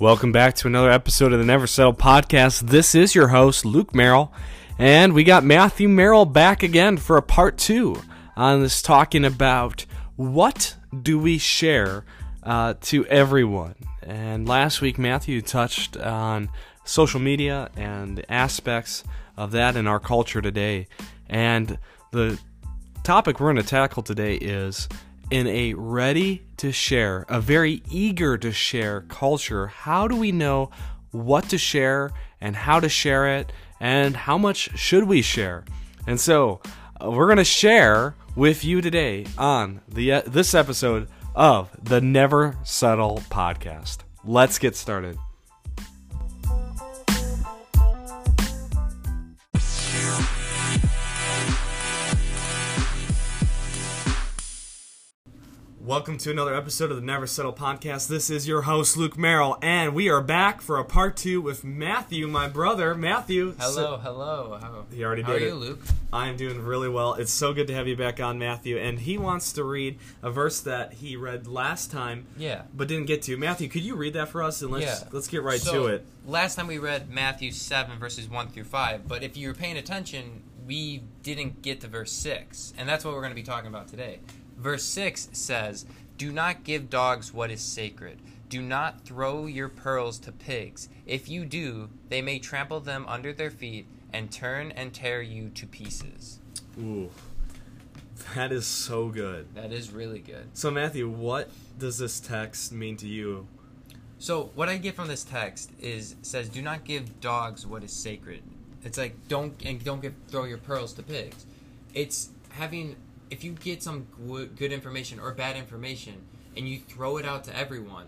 Welcome back to another episode of the Never Settle podcast. This is your host, Luke Merrill, and we got Matthew Merrill back again for a part two on this talking about what do we share uh, to everyone. And last week, Matthew touched on social media and aspects of that in our culture today. And the topic we're going to tackle today is in a ready to share, a very eager to share culture, how do we know what to share and how to share it and how much should we share? And so, uh, we're going to share with you today on the uh, this episode of the Never Settle podcast. Let's get started. Welcome to another episode of the Never Settle podcast. This is your host Luke Merrill, and we are back for a part two with Matthew, my brother. Matthew, Hello, hello. How, He already how did are it. you, Luke? I am doing really well. It's so good to have you back on, Matthew. And he wants to read a verse that he read last time, Yeah. but didn't get to. Matthew, could you read that for us? And let's Yeah. let's get right So, to it. Last time we read Matthew 7, verses 1 through 5, but if you were paying attention, we didn't get to verse 6, and that's what we're going to be talking about today. Verse 6 says, Do not give dogs what is sacred. Do not throw your pearls to pigs. If you do, they may trample them under their feet and turn and tear you to pieces. Ooh, that is so good. That is really good. So, Matthew, what does this text mean to you? So what I get from this text is says, "Do not give dogs what is sacred." It's like don't and don't give throw your pearls to pigs. It's having if you get some good information or bad information and you throw it out to everyone,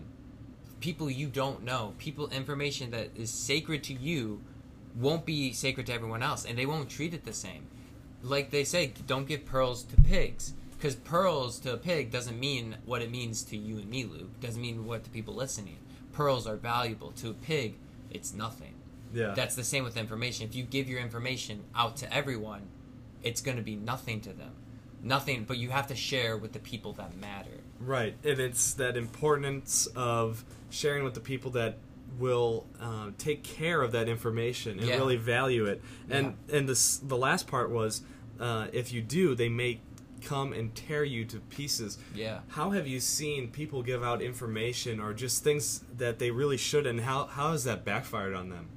people you don't know, people information that is sacred to you won't be sacred to everyone else and they won't treat it the same. Like they say, don't give pearls to pigs. Because pearls to a pig doesn't mean what it means to you and me, Luke. Doesn't mean what to people listening. Pearls are valuable. To a pig, it's nothing. Yeah, That's the same with information. If you give your information out to everyone, it's going to be nothing to them. Nothing, but you have to share with the people that matter. right. And it's that importance of sharing with the people that will uh, take care of that information and Yeah. really value it. And and this the last part was, uh, if you do, they may come and tear you to pieces. Yeah. How have you seen people give out information or just things that they really shouldn't? How how has that backfired on them?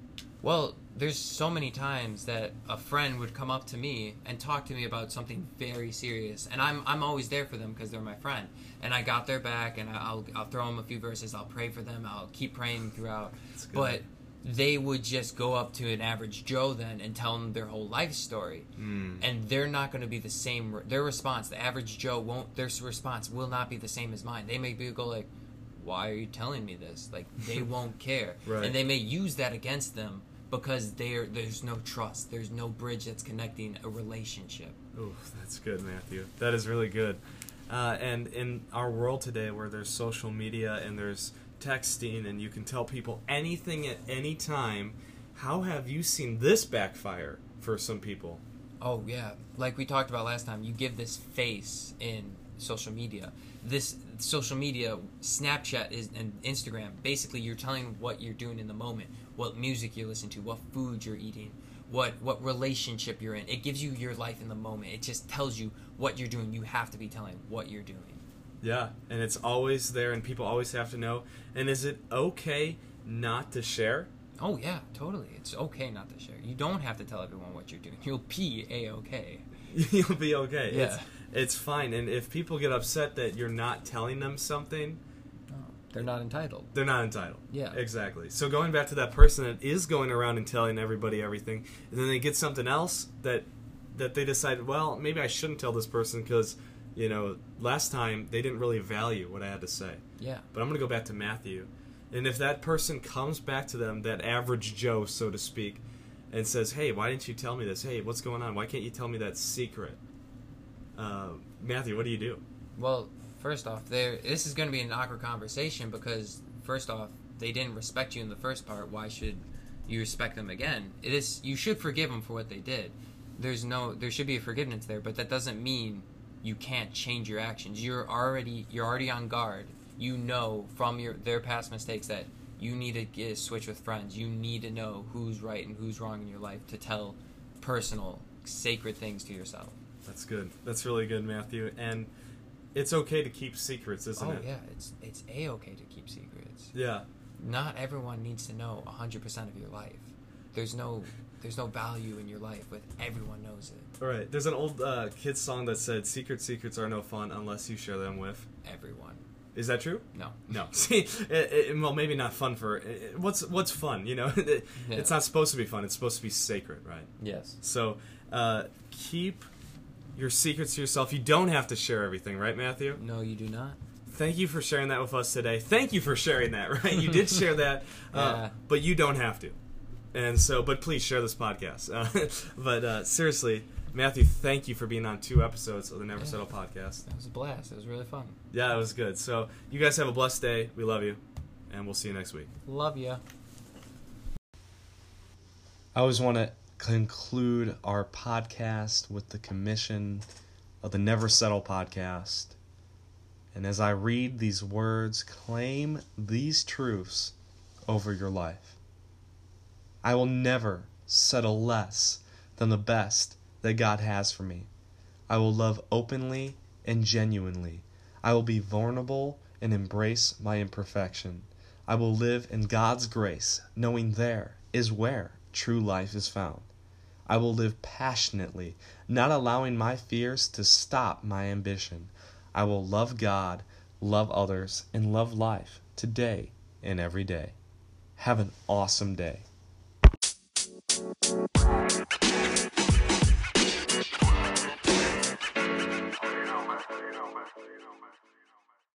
Well, there's so many times that a friend would come up to me and talk to me about something very serious, and I'm I'm always there for them because they're my friend, and I got their back, and I'll I'll throw them a few verses, I'll pray for them, I'll keep praying throughout, but they would just go up to an average Joe then and tell them their whole life story, Mm. and they're not going to be the same. Their response, the average Joe won't. Their response will not be the same as mine. They may be go like, "Why are you telling me this?" Like they won't care, Right. and they may use that against them because there there's no trust. There's no bridge that's connecting a relationship. Oh, that's good, Matthew. That is really good. Uh, and in our world today, where there's social media and there's texting, and you can tell people anything at any time, how have you seen this backfire for some people? Oh yeah, like we talked about last time. You give this face in social media. This social media, Snapchat is and Instagram. Basically, you're telling what you're doing in the moment, what music you're listening to, what food you're eating, what what relationship you're in. It gives you your life in the moment. It just tells you what you're doing. You have to be telling what you're doing. Yeah, and it's always there, and people always have to know. And is it okay not to share? Oh yeah, totally. It's okay not to share. You don't have to tell everyone what you're doing. You'll be a okay. You'll be okay. Yeah. It's, it's fine. And if people get upset that you're not telling them something, They're not entitled. They're not entitled. Yeah. Exactly. So going back to that person that is going around and telling everybody everything, and then they get something else that that they decide, well, maybe I shouldn't tell this person because, you know, last time they didn't really value what I had to say. Yeah. But I'm going to go back to Matthew. And if that person comes back to them, that average Joe, so to speak, and says, hey, why didn't you tell me this? Hey, what's going on? Why can't you tell me that secret? Uh, Matthew, what do you do? Well, first off, there this is going to be an awkward conversation because first off, they didn't respect you in the first part. Why should you respect them again? It is you should forgive them for what they did. There's no there should be a forgiveness there, but that doesn't mean you can't change your actions. You're already you're already on guard. You know from your their past mistakes that You need to get switch with friends. You need to know who's right and who's wrong in your life to tell personal, sacred things to yourself. That's good. That's really good, Matthew. And it's okay to keep secrets, isn't it? oh it? yeah, it's it's a okay to keep secrets. Yeah. Not everyone needs to know hundred percent of your life. There's no there's no value in your life, but everyone knows it. All right. There's an old uh, kids song that said, "Secret secrets are no fun unless you share them with." Everyone. Is that true? No. No. See, it, it, well, maybe not fun for it, what's what's fun. You know, Yeah. it's not supposed to be fun. It's supposed to be sacred, right? Yes. So uh, keep your secrets to yourself. You don't have to share everything, right, Matthew? No, you do not. Thank you for sharing that with us today. Thank you for sharing that. Right, you did share that, uh, Yeah. but you don't have to. And so, but please share this podcast. Uh, but uh, seriously, Matthew, thank you for being on two episodes of the Never Yeah. Settle podcast. That was a blast. It was really fun. Yeah, it was good. So you guys have a blessed day. We love you, and we'll see you next week. Love ya. I always want to conclude our podcast with the commission of the Never Settle podcast. And as I read these words, claim these truths over your life. I will never settle less than the best that God has for me. I will love openly and genuinely. I will be vulnerable and embrace my imperfection. I will live in God's grace, knowing there is where true life is found. I will live passionately, not allowing my fears to stop my ambition. I will love God, love others, and love life today and every day. Have an awesome day.